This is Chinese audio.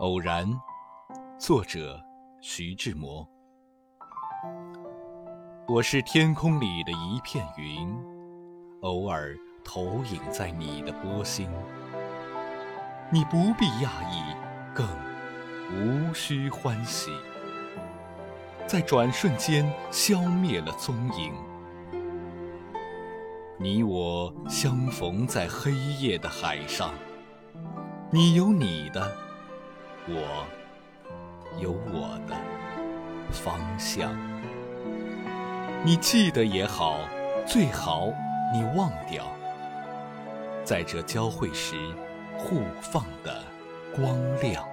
偶然，作者徐志摩。我是天空里的一片云，偶尔投影在你的波心。你不必讶异，更无需欢喜，在转瞬间消灭了踪影。你我相逢在黑夜的海上，你有你的，我有我的方向。你记得也好，最好你忘掉，在这交汇时互放的光亮。